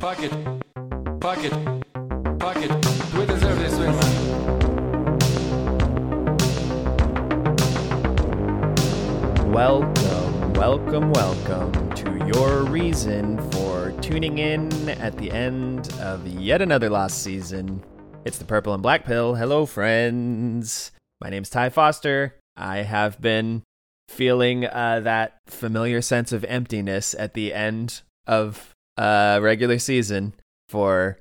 Fuck it. Fuck it. Fuck it. We deserve this win, man. Welcome, welcome, welcome to your reason for tuning in at the end of yet another lost season. It's the Purple and Black Pill. Hello, friends. My name's Ty Foster. I have been feeling uh, that familiar sense of emptiness at the end of a regular season for,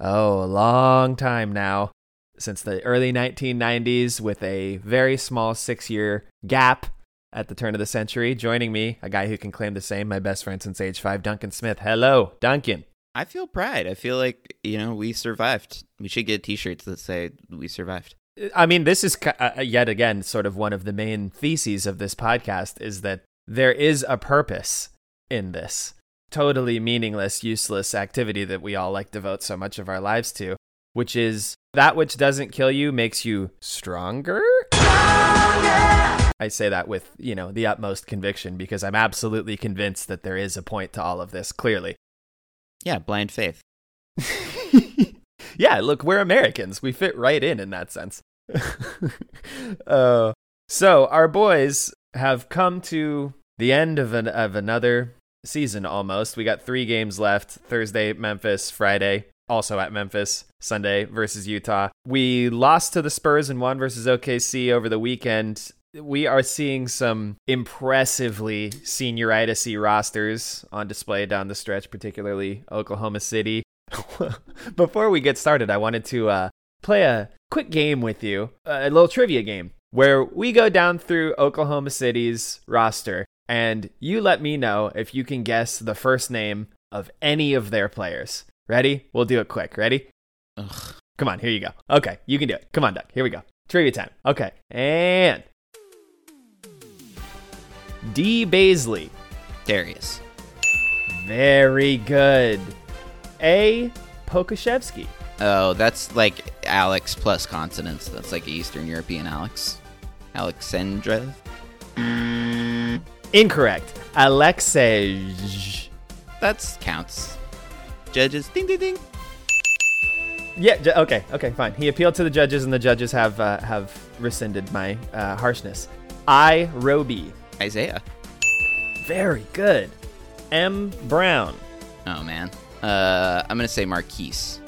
oh, a long time now. Since the early 1990s, with a very small six year gap at the turn of the century. Joining me, a guy who can claim the same, my best friend since age five, Duncan Smith. Hello, Duncan. I feel pride. I feel like, you know, we survived. We should get t shirts that say we survived. I mean, this is uh, yet again sort of one of the main theses of this podcast is that there is a purpose in this totally meaningless, useless activity that we all like devote so much of our lives to, which is that which doesn't kill you makes you stronger. I say that with, you know, the utmost conviction because I'm absolutely convinced that there is a point to all of this, clearly. Yeah, blind faith. yeah, look, we're Americans. We fit right in in that sense. uh, so, our boys have come to the end of, an, of another season almost. We got three games left Thursday, Memphis, Friday, also at Memphis, Sunday versus Utah. We lost to the Spurs and won versus OKC over the weekend. We are seeing some impressively senioritis rosters on display down the stretch, particularly Oklahoma City. Before we get started, I wanted to uh, play a quick game with you, a little trivia game, where we go down through Oklahoma City's roster and you let me know if you can guess the first name of any of their players. Ready? We'll do it quick. Ready? Ugh. Come on, here you go. Okay, you can do it. Come on, Doug. Here we go. Trivia time. Okay, and D. Bazley. Darius. Very good. A. Pokusevski. Oh, that's like Alex plus consonants. That's like Eastern European Alex. Alexandra. Incorrect. Alexej. That counts. Judges. Ding ding ding. Yeah. Ju- okay. Okay. Fine. He appealed to the judges, and the judges have uh, have rescinded my uh, harshness. I. Roby. Isaiah. Very good. M. Brown. Oh man. Uh, I'm gonna say Marquise.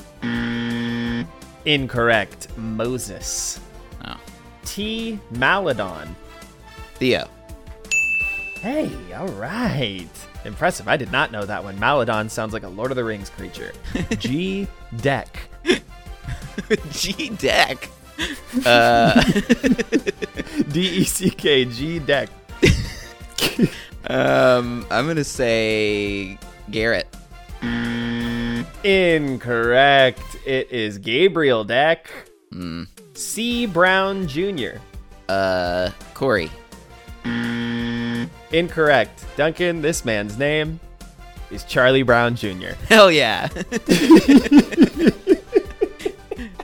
Incorrect. Moses. Oh. T. Maledon. Theo. Hey, all right. Impressive. I did not know that one. Maledon sounds like a Lord of the Rings creature. G. Deck. G Deck. Uh, D E C K. G. Deck. um, I'm gonna say Garrett. Incorrect. It is Gabriel Deck. Hmm. C. Brown Jr. Uh, Corey. Incorrect. Duncan, this man's name is Charlie Brown Jr. Hell yeah.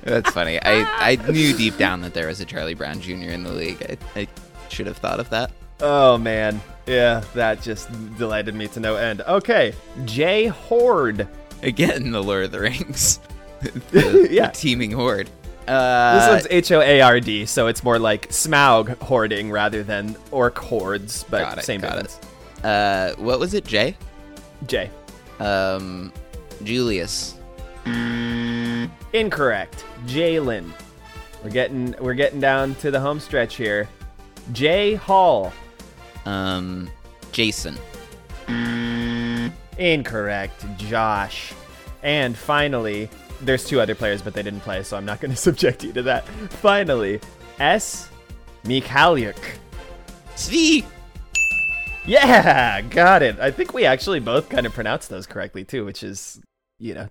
That's funny. I, I knew deep down that there was a Charlie Brown Jr. in the league. I, I should have thought of that. Oh man. Yeah, that just delighted me to no end. Okay. J. Hoard. Again, the Lord of the Rings. the, Yeah. the teeming horde. This Uh, one's H O A R D, so it's more like Smaug hoarding rather than orc hordes, but got it. same got difference. it. Uh, what was it, Jay? Jay. Um, Julius. Incorrect. Jaylen. We're getting we're getting down to the home stretch here. Jay Hall. Um, Jason. Incorrect. Josh. And finally, there's two other players, but they didn't play, so I'm not going to subject you to that. Finally, S. Mykhailiuk. Svi. Yeah, got it. I think we actually both kind of pronounced those correctly too, which is, you know,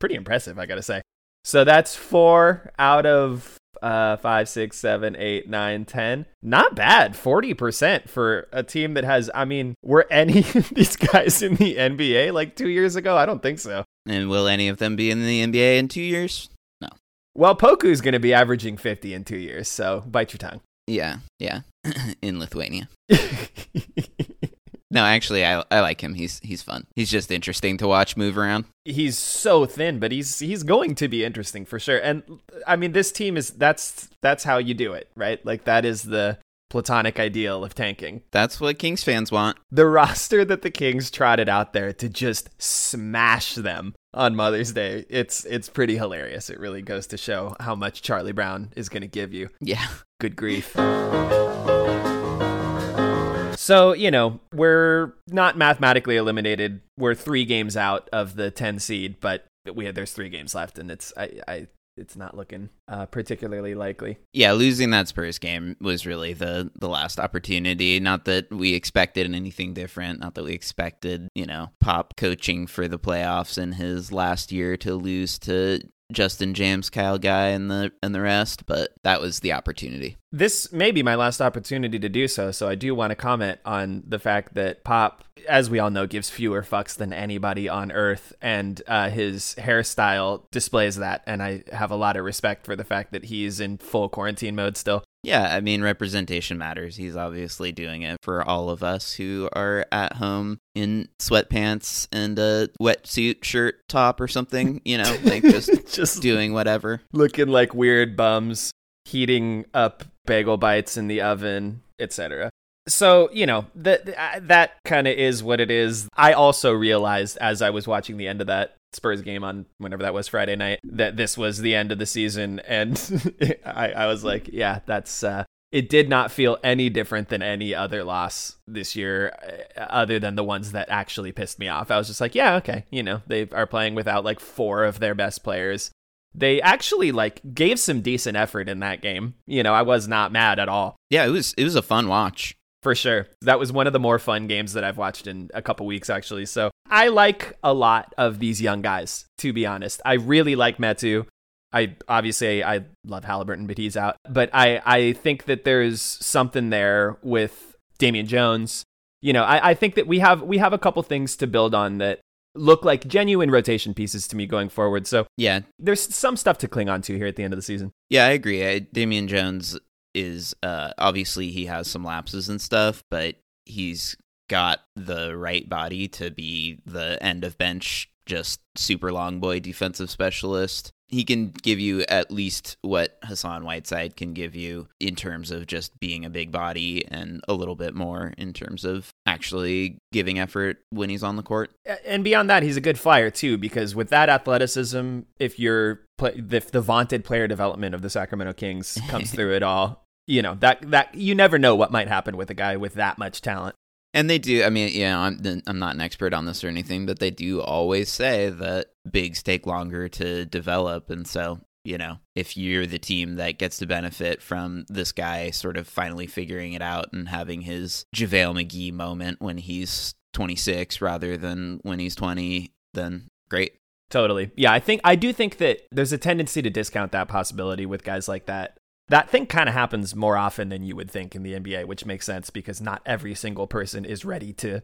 pretty impressive, I gotta say. So that's four out of uh, five, six, seven, eight, nine, ten. Not bad. 40% for a team that has, I mean, were any of these guys in the NBA like two years ago? I don't think so. And will any of them be in the NBA in two years? No. Well, Poku's going to be averaging 50 in two years, so bite your tongue. Yeah, yeah. in Lithuania. No, actually, I I like him. He's he's fun. He's just interesting to watch move around. He's so thin, but he's he's going to be interesting for sure. And I mean, this team is that's that's how you do it, right? Like that is the platonic ideal of tanking. That's what Kings fans want. The roster that the Kings trotted out there to just smash them on Mother's Day. It's it's pretty hilarious. It really goes to show how much Charlie Brown is going to give you. Yeah. Good grief. So, you know, we're not mathematically eliminated. We're 3 games out of the 10 seed, but we had there's 3 games left and it's I I it's not looking uh, particularly likely. Yeah, losing that Spurs game was really the the last opportunity. Not that we expected anything different. Not that we expected, you know, Pop coaching for the playoffs in his last year to lose to Justin James, Kyle Guy, and the and the rest. But that was the opportunity. This may be my last opportunity to do so, so I do want to comment on the fact that Pop, as we all know, gives fewer fucks than anybody on earth, and uh, his hairstyle displays that. And I have a lot of respect for the fact that he's in full quarantine mode still. Yeah, I mean, representation matters. He's obviously doing it for all of us who are at home in sweatpants and a wetsuit shirt top or something, you know, like just, Just doing whatever. looking like weird bums, heating up bagel bites in the oven, etc. So, you know, that that kind of is what it is. I also realized as I was watching the end of that Spurs game on whenever that was Friday night that this was the end of the season and I, I was like, yeah, that's uh it did not feel any different than any other loss this year uh, other than the ones that actually pissed me off. I was just like, yeah, okay, you know, they are playing without like four of their best players they actually like gave some decent effort in that game. You know, I was not mad at all. Yeah, it was it was a fun watch. For sure. That was one of the more fun games that I've watched in a couple weeks actually. So, I like a lot of these young guys, to be honest. I really like Metu. I obviously I love Halliburton, but he's out. But I I think that there's something there with Damian Jones. You know, I, I think that we have we have a couple things to build on that look like genuine rotation pieces to me going forward. So Yeah, there's some stuff to cling on to here at the end of the season. Yeah, I agree. I, Damian Jones is uh, obviously he has some lapses and stuff, but he's got the right body to be the end of bench, just super long boy defensive specialist. He can give you at least what Hassan Whiteside can give you in terms of just being a big body and a little bit more in terms of actually giving effort when he's on the court. And beyond that, he's a good flyer too, because with that athleticism, if you're if the vaunted player development of the Sacramento Kings comes through it all, you know that that you never know what might happen with a guy with that much talent. And they do. I mean, know, I'm I'm not an expert on this or anything, but they do always say that bigs take longer to develop, and so you know, if you're the team that gets to benefit from this guy sort of finally figuring it out and having his JaVale McGee moment when he's 26 rather than when he's 20, then great. Totally. Yeah, I think I do think that there's a tendency to discount that possibility with guys like that. That thing kind of happens more often than you would think in the NBA, which makes sense because not every single person is ready to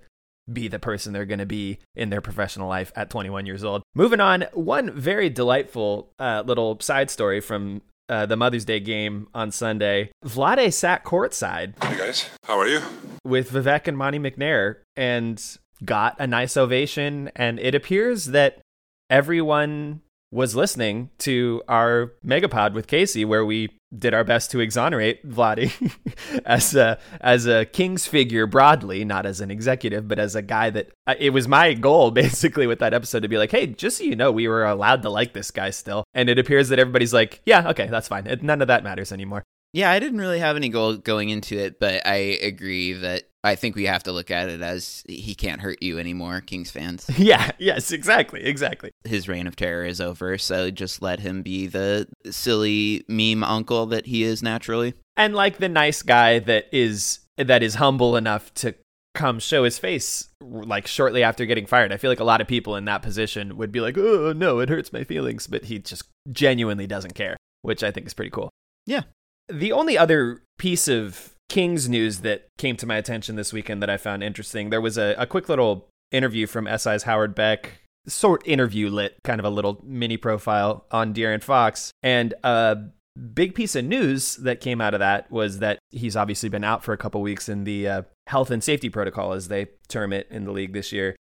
be the person they're going to be in their professional life at 21 years old. Moving on, one very delightful uh, little side story from uh, the Mother's Day game on Sunday. Vlade sat courtside Hey guys, how are you? with Vivek and Monty McNair and got a nice ovation. And it appears that everyone was listening to our megapod with Casey, where we did our best to exonerate Vladdy as a as a king's figure broadly, not as an executive, but as a guy that uh, it was my goal basically with that episode to be like, hey, just so you know, we were allowed to like this guy still, and it appears that everybody's like, yeah, okay, that's fine. None of that matters anymore. Yeah, I didn't really have any goal going into it, but I agree that I think we have to look at it as he can't hurt you anymore, Kings fans. yeah, yes, exactly, exactly. His reign of terror is over, so just let him be the silly meme uncle that he is naturally. and like the nice guy that is that is humble enough to come show his face like shortly after getting fired. I feel like a lot of people in that position would be like, "Oh, no, it hurts my feelings," but he just genuinely doesn't care, which I think is pretty cool. Yeah. The only other piece of Kings news that came to my attention this weekend that I found interesting, there was a, a quick little interview from SI's Howard Beck, sort interview lit, kind of a little mini profile on De'Aaron Fox, and a big piece of news that came out of that was that he's obviously been out for a couple weeks in the uh, health and safety protocol, as they term it in the league this year.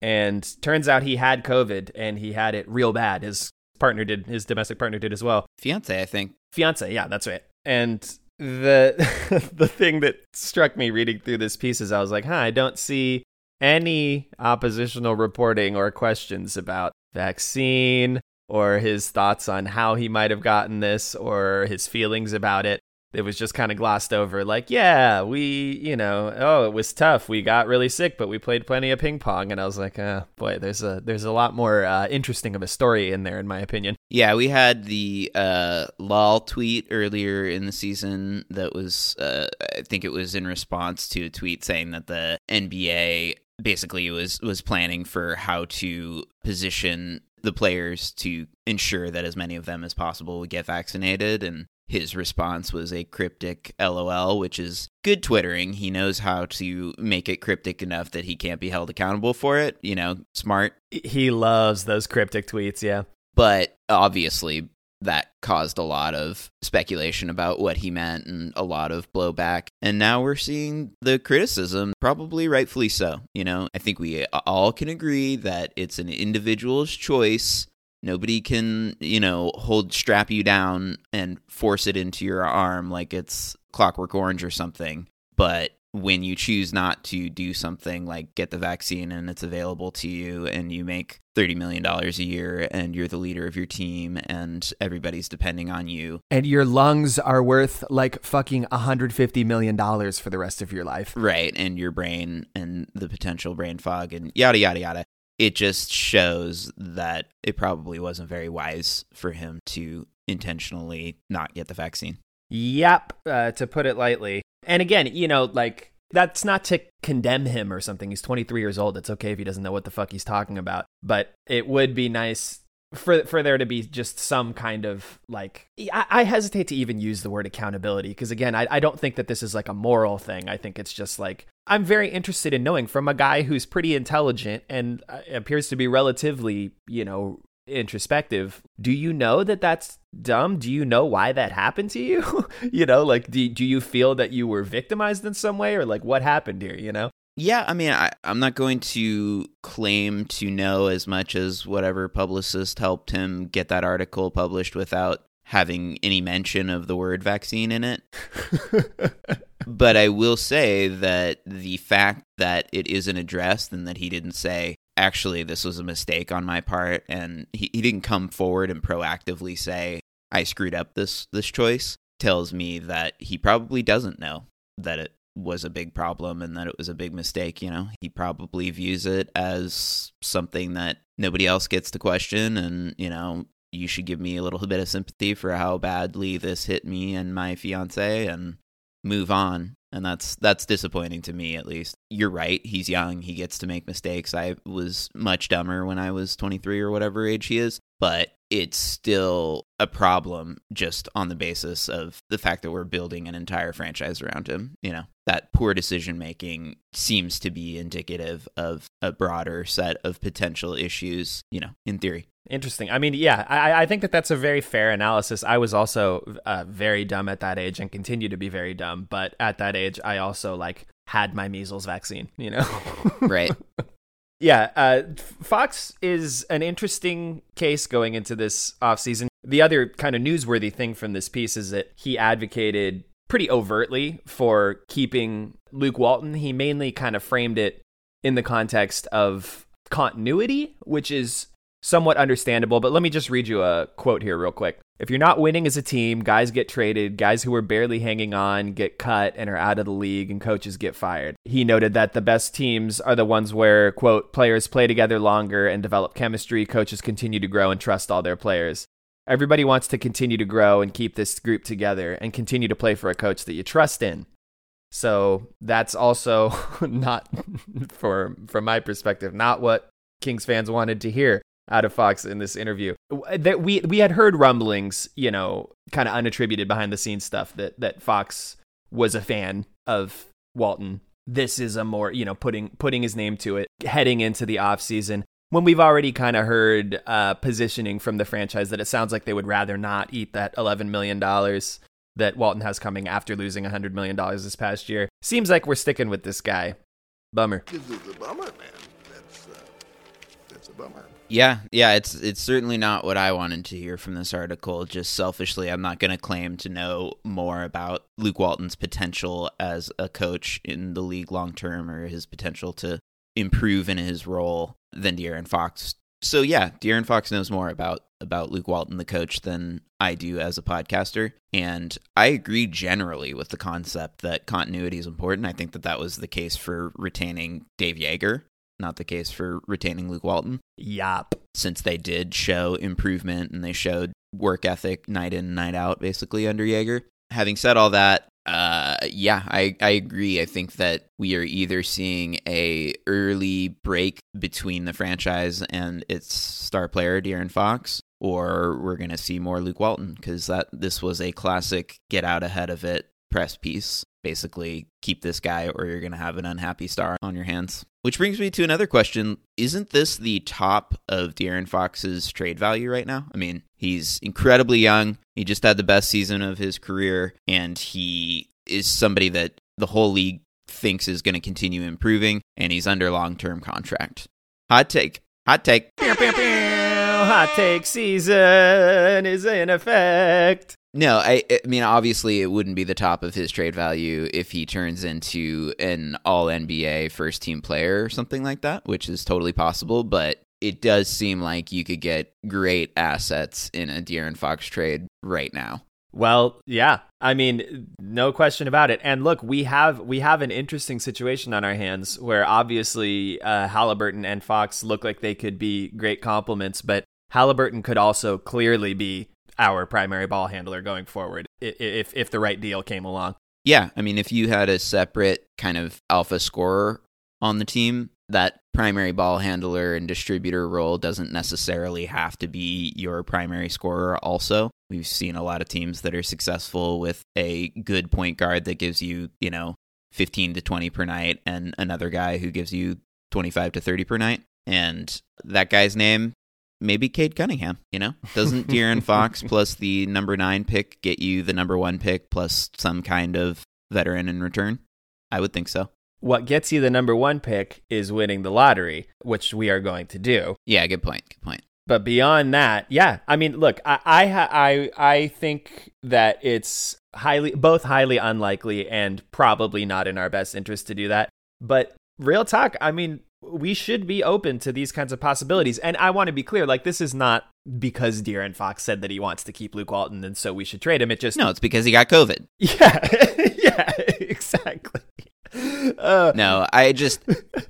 And turns out he had COVID and he had it real bad. His partner did, his domestic partner did as well. Fiance, I think. Fiance, yeah, that's right. And the the thing that struck me reading through this piece is I was like, huh, I don't see any oppositional reporting or questions about vaccine or his thoughts on how he might have gotten this or his feelings about it. It was just kind of glossed over, like, yeah, we, you know, oh, it was tough. We got really sick, but we played plenty of ping pong. And I was like, oh, boy, there's a there's a lot more uh, interesting of a story in there, in my opinion. Yeah, we had the uh, lol tweet earlier in the season that was, uh, I think it was in response to a tweet saying that the NBA basically was was planning for how to position the players to ensure that as many of them as possible would get vaccinated and his response was a cryptic lol which is good twittering. He knows how to make it cryptic enough that he can't be held accountable for it you know smart. He loves those cryptic tweets, yeah. but obviously that caused a lot of speculation about what he meant and a lot of blowback. And now we're seeing the criticism probably rightfully so you know. I think we all can agree that it's an individual's choice nobody can you know hold strap you down and force it into your arm like it's clockwork orange or something but when you choose not to do something like get the vaccine and it's available to you and you make $30 million a year and you're the leader of your team and everybody's depending on you. And your lungs are worth like fucking $150 million for the rest of your life. Right. And your brain and the potential brain fog and yada, yada, yada. It just shows that it probably wasn't very wise for him to intentionally not get the vaccine. Yep, uh, to put it lightly. And again, you know, like that's not to condemn him or something. He's 23 years old. It's okay if he doesn't know what the fuck he's talking about. But it would be nice for for there to be just some kind of like I, I hesitate to even use the word accountability because again I, I don't think that this is like a moral thing. I think it's just like I'm very interested in knowing from a guy who's pretty intelligent and uh, appears to be relatively you know introspective do you know that that's dumb? Do you know why that happened to you? You know like do, do you feel that you were victimized in some way or like what happened here you know Yeah, I mean, I, I'm not going to claim to know as much as whatever publicist helped him get that article published without having any mention of the word vaccine in it. but I will say that the fact that it isn't addressed and that he didn't say, actually, this was a mistake on my part, and he, he didn't come forward and proactively say, I screwed up this, this choice, tells me that he probably doesn't know that it was a big problem and that it was a big mistake, you know. He probably views it as something that nobody else gets to question and, you know, you should give me a little bit of sympathy for how badly this hit me and my fiance and move on. And that's that's disappointing to me at least. You're right, he's young, he gets to make mistakes. I was much dumber when I was 23 or whatever age he is, but it's still a problem just on the basis of the fact that we're building an entire franchise around him. You know, that poor decision making seems to be indicative of a broader set of potential issues, you know, in theory. Interesting. I mean, yeah, I, I think that that's a very fair analysis. I was also uh, very dumb at that age and continue to be very dumb. But at that age, I also like had my measles vaccine, you know? Right. yeah. Uh, Fox is an interesting case going into this offseason. The other kind of newsworthy thing from this piece is that he advocated pretty overtly for keeping Luke Walton. He mainly kind of framed it in the context of continuity, which is somewhat understandable. But let me just read you a quote here, real quick. If you're not winning as a team, guys get traded, guys who are barely hanging on get cut and are out of the league, and coaches get fired. He noted that the best teams are the ones where, quote, players play together longer and develop chemistry, coaches continue to grow and trust all their players. Everybody wants to continue to grow and keep this group together and continue to play for a coach that you trust in. So that's also not, for from my perspective, not what Kings fans wanted to hear out of Fox in this interview. That we we had heard rumblings, you know, kind of unattributed behind the scenes stuff that that Fox was a fan of Walton. This is a more, you know, putting putting his name to it heading into the off season. when we've already kind of heard uh, positioning from the franchise that it sounds like they would rather not eat that $11 million that Walton has coming after losing $100 million this past year. Seems like we're sticking with this guy. Bummer. This is a bummer, man. That's uh, that's a bummer. Yeah, yeah, it's it's certainly not what I wanted to hear from this article. Just selfishly, I'm not going to claim to know more about Luke Walton's potential as a coach in the league long term or his potential to improve in his role than De'Aaron Fox. So yeah, De'Aaron Fox knows more about about Luke Walton, the coach, than I do as a podcaster, and I agree generally with the concept that continuity is important. I think that that was the case for retaining Dave Joerger, not the case for retaining Luke Walton Yop. since they did show improvement and they showed work ethic night in night out basically under Joerger. Having said all that, uh, yeah, I, I agree. I think that we are either seeing a early break between the franchise and its star player De'Aaron Fox, or we're gonna see more Luke Walton because that this was a classic get out ahead of it press piece. Basically, keep this guy, or you're gonna have an unhappy star on your hands. Which brings me to another question. Isn't this the top of De'Aaron Fox's trade value right now? I mean, he's incredibly young. He just had the best season of his career, and he is somebody that the whole league thinks is going to continue improving, and he's under long term contract. Hot take. Hot take. Hot take season is in effect. No, I, I mean, obviously, it wouldn't be the top of his trade value if he turns into an all NBA first team player or something like that, which is totally possible. But it does seem like you could get great assets in a De'Aaron Fox trade right now. Well, yeah. I mean, no question about it. And look, we have we have an interesting situation on our hands where obviously uh, Halliburton and Fox look like they could be great complements, but Halliburton could also clearly be our primary ball handler going forward if if the right deal came along. Yeah, I mean, if you had a separate kind of alpha scorer on the team, that primary ball handler and distributor role doesn't necessarily have to be your primary scorer, also. We've seen a lot of teams that are successful with a good point guard that gives you, you know, 15 to 20 per night, and another guy who gives you 25 to 30 per night. And that guy's name, maybe Cade Cunningham, you know? Doesn't De'Aaron Fox plus the number nine pick get you the number one pick plus some kind of veteran in return? I would think so. What gets you the number one pick is winning the lottery, which we are going to do. Yeah, good point. Good point. But beyond that, yeah, I mean, look, I I I, I think that it's highly both highly unlikely and probably not in our best interest to do that. But real talk, I mean, we should be open to these kinds of possibilities. And I want to be clear, like this is not because De'Aaron Fox said that he wants to keep Luke Walton and so we should trade him. It just No, it's because he got COVID. yeah, yeah, exactly. Uh, No, I just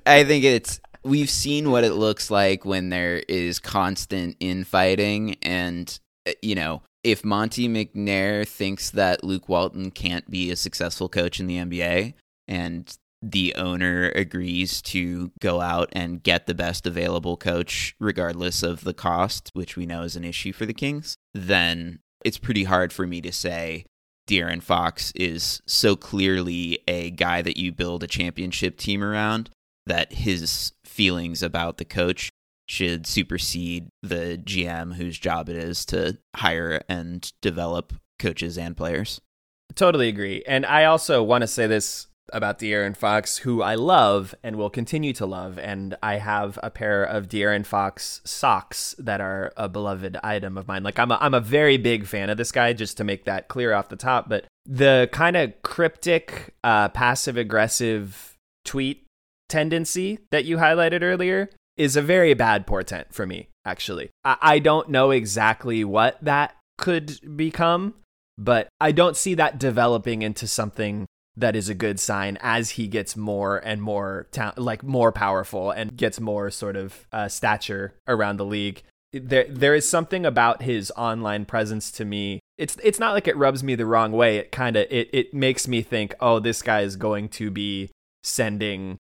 I think it's we've seen what it looks like when there is constant infighting and uh, you know, if Monty McNair thinks that Luke Walton can't be a successful coach in the NBA and the owner agrees to go out and get the best available coach regardless of the cost, which we know is an issue for the Kings, then it's pretty hard for me to say De'Aaron Fox is so clearly a guy that you build a championship team around that his feelings about the coach should supersede the GM whose job it is to hire and develop coaches and players. Totally agree. And I also want to say this about De'Aaron Fox, who I love and will continue to love. And I have a pair of De'Aaron Fox socks that are a beloved item of mine. Like I'm a, I'm a very big fan of this guy, just to make that clear off the top. But the kind of cryptic, uh, passive aggressive tweet tendency that you highlighted earlier is a very bad portent for me, actually. I, I don't know exactly what that could become, but I don't see that developing into something that is a good sign as he gets more and more ta- like more powerful and gets more sort of uh, stature around the league. There, there is something about his online presence to me. It's, it's not like it rubs me the wrong way. It kind of, it, it makes me think, oh, this guy is going to be sending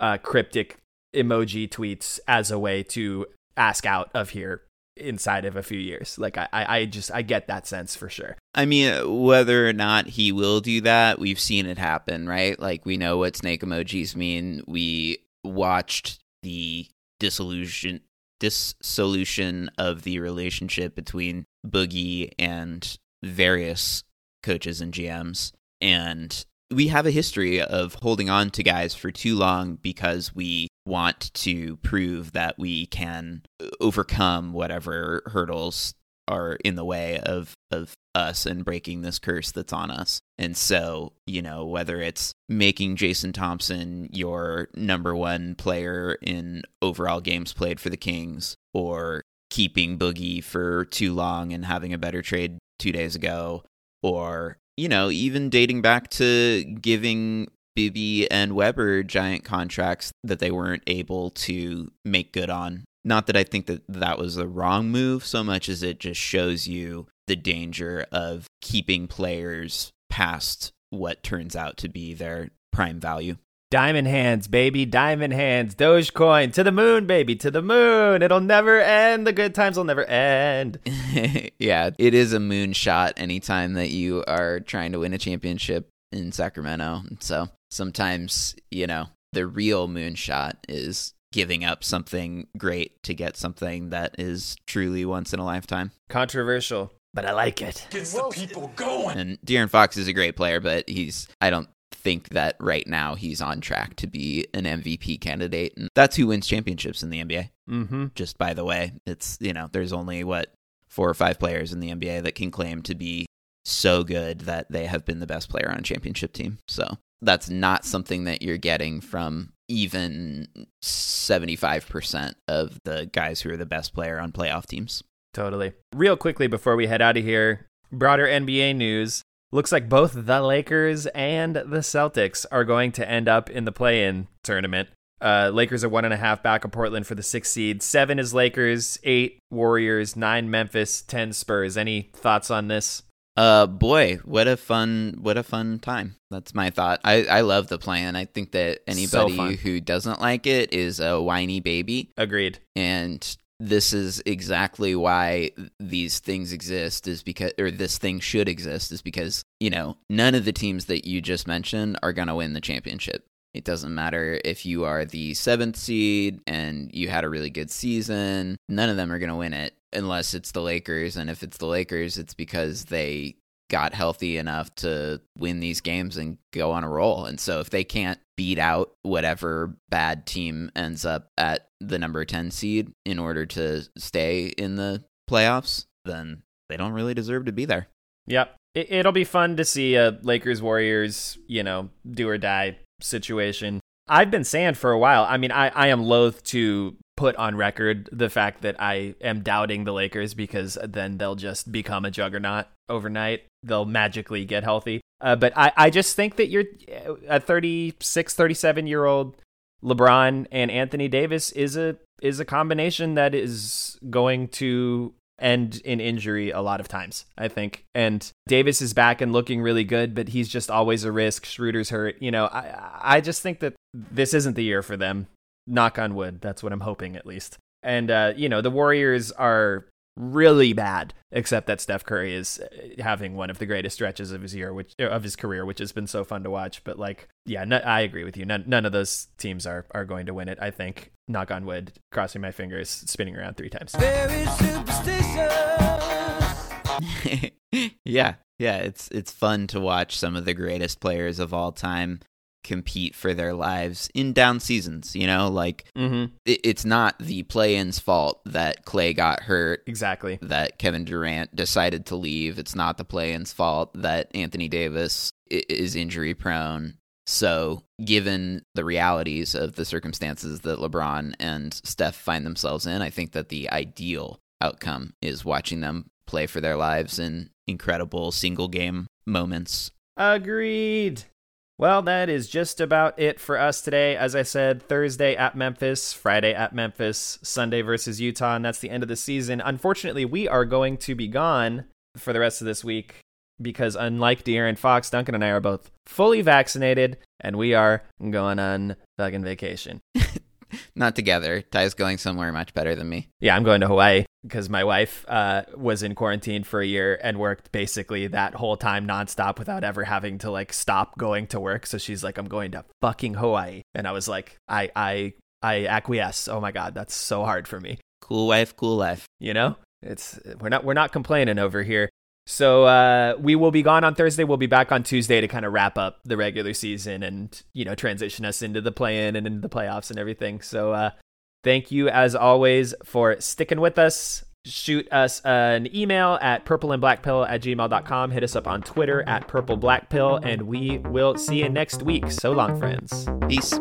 uh, cryptic emoji tweets as a way to ask out of here inside of a few years. Like I, I just I get that sense for sure. I mean, uh, whether or not he will do that, we've seen it happen, right? Like we know what snake emojis mean. We watched the disillusion dissolution of the relationship between Boogie and various coaches and GMs. And we have a history of holding on to guys for too long because we want to prove that we can overcome whatever hurdles are in the way of of us and breaking this curse that's on us. And so, you know, whether it's making Jason Thompson your number 1 player in overall games played for the Kings or keeping Boogie for too long and having a better trade 2 days ago or you know, even dating back to giving Bibby and Webber giant contracts that they weren't able to make good on. Not that I think that that was the wrong move so much as it just shows you the danger of keeping players past what turns out to be their prime value. Diamond hands, baby, diamond hands, Dogecoin to the moon, baby, to the moon. It'll never end. The good times will never end. yeah, it is a moonshot anytime that you are trying to win a championship in Sacramento. So sometimes, you know, the real moonshot is giving up something great to get something that is truly once in a lifetime. Controversial, but I like it. Gets the people going. And De'Aaron Fox is a great player, but he's I don't think that right now he's on track to be an MVP candidate. And that's who wins championships in the NBA. Mm-hmm. Just by the way, it's, you know, there's only what four or five players in the NBA that can claim to be so good that they have been the best player on a championship team. So that's not something that you're getting from even 75% of the guys who are the best player on playoff teams. Totally. Real quickly before we head out of here, broader NBA news. Looks like both the Lakers and the Celtics are going to end up in the play in tournament. Uh, Lakers are one and a half back of Portland for the sixth seed. Seven is Lakers, eight Warriors, nine Memphis, ten Spurs. Any thoughts on this? Uh boy, what a fun what a fun time. That's my thought. I I love the plan. I think that anybody fun. who doesn't like it is a whiny baby Agreed. and this is exactly why these things exist is because or this thing should exist is because, you know, none of the teams that you just mentioned are going to win the championship. It doesn't matter if you are the seventh seed and you had a really good season. None of them are going to win it unless it's the Lakers. And if it's the Lakers, it's because they got healthy enough to win these games and go on a roll. And so if they can't beat out whatever bad team ends up at the number 10 seed in order to stay in the playoffs, then they don't really deserve to be there. Yep. It, it'll be fun to see a Lakers Warriors, you know, do or die situation. I've been saying for a while, I mean, I, I am loath to put on record the fact that I am doubting the Lakers because then they'll just become a juggernaut overnight. They'll magically get healthy. Uh, but I, I just think that you're a 36, 37 year old LeBron and Anthony Davis is a is a combination that is going to end in injury a lot of times, I think. And Davis is back and looking really good, but he's just always a risk. Schroeder's hurt. You know, I I just think that this isn't the year for them. Knock on wood. That's what I'm hoping at least. And uh, you know, the Warriors are really bad, except that Steph Curry is uh, having one of the greatest stretches of his year, which of his career, which has been so fun to watch. But like, yeah, no, I agree with you. None, none of those teams are are going to win it. I think. Knock on wood. Crossing my fingers, spinning around three times. Very superstitious. yeah, yeah, it's it's fun to watch some of the greatest players of all time compete for their lives in down seasons. You know, like Mm-hmm. it, it's not the play-in's fault that Clay got hurt, Exactly. that Kevin Durant decided to leave. It's not the play-in's fault that Anthony Davis is injury prone. So, given the realities of the circumstances that LeBron and Steph find themselves in, I think that the ideal outcome is watching them play for their lives in incredible single game moments. Agreed. Well, that is just about it for us today. As I said, Thursday at Memphis, Friday at Memphis, Sunday versus Utah, and that's the end of the season. Unfortunately, we are going to be gone for the rest of this week because, unlike De'Aaron Fox, Duncan and I are both fully vaccinated, and we are going on fucking vacation. Not together. Ty's going somewhere much better than me. Yeah, I'm going to Hawaii because my wife uh, was in quarantine for a year and worked basically that whole time nonstop without ever having to like stop going to work. So she's like, "I'm going to fucking Hawaii," and I was like, "I I I acquiesce." Oh my god, that's so hard for me. Cool wife, cool life. You know, it's we're not we're not complaining over here. So uh, we will be gone on Thursday. We'll be back on Tuesday to kind of wrap up the regular season and you know transition us into the play-in and into the playoffs and everything. So uh, thank you as always for sticking with us. Shoot us an email at purpleandblackpill at gmail.com. Hit us up on Twitter at purpleblackpill, and we will see you next week. So long, friends. Peace.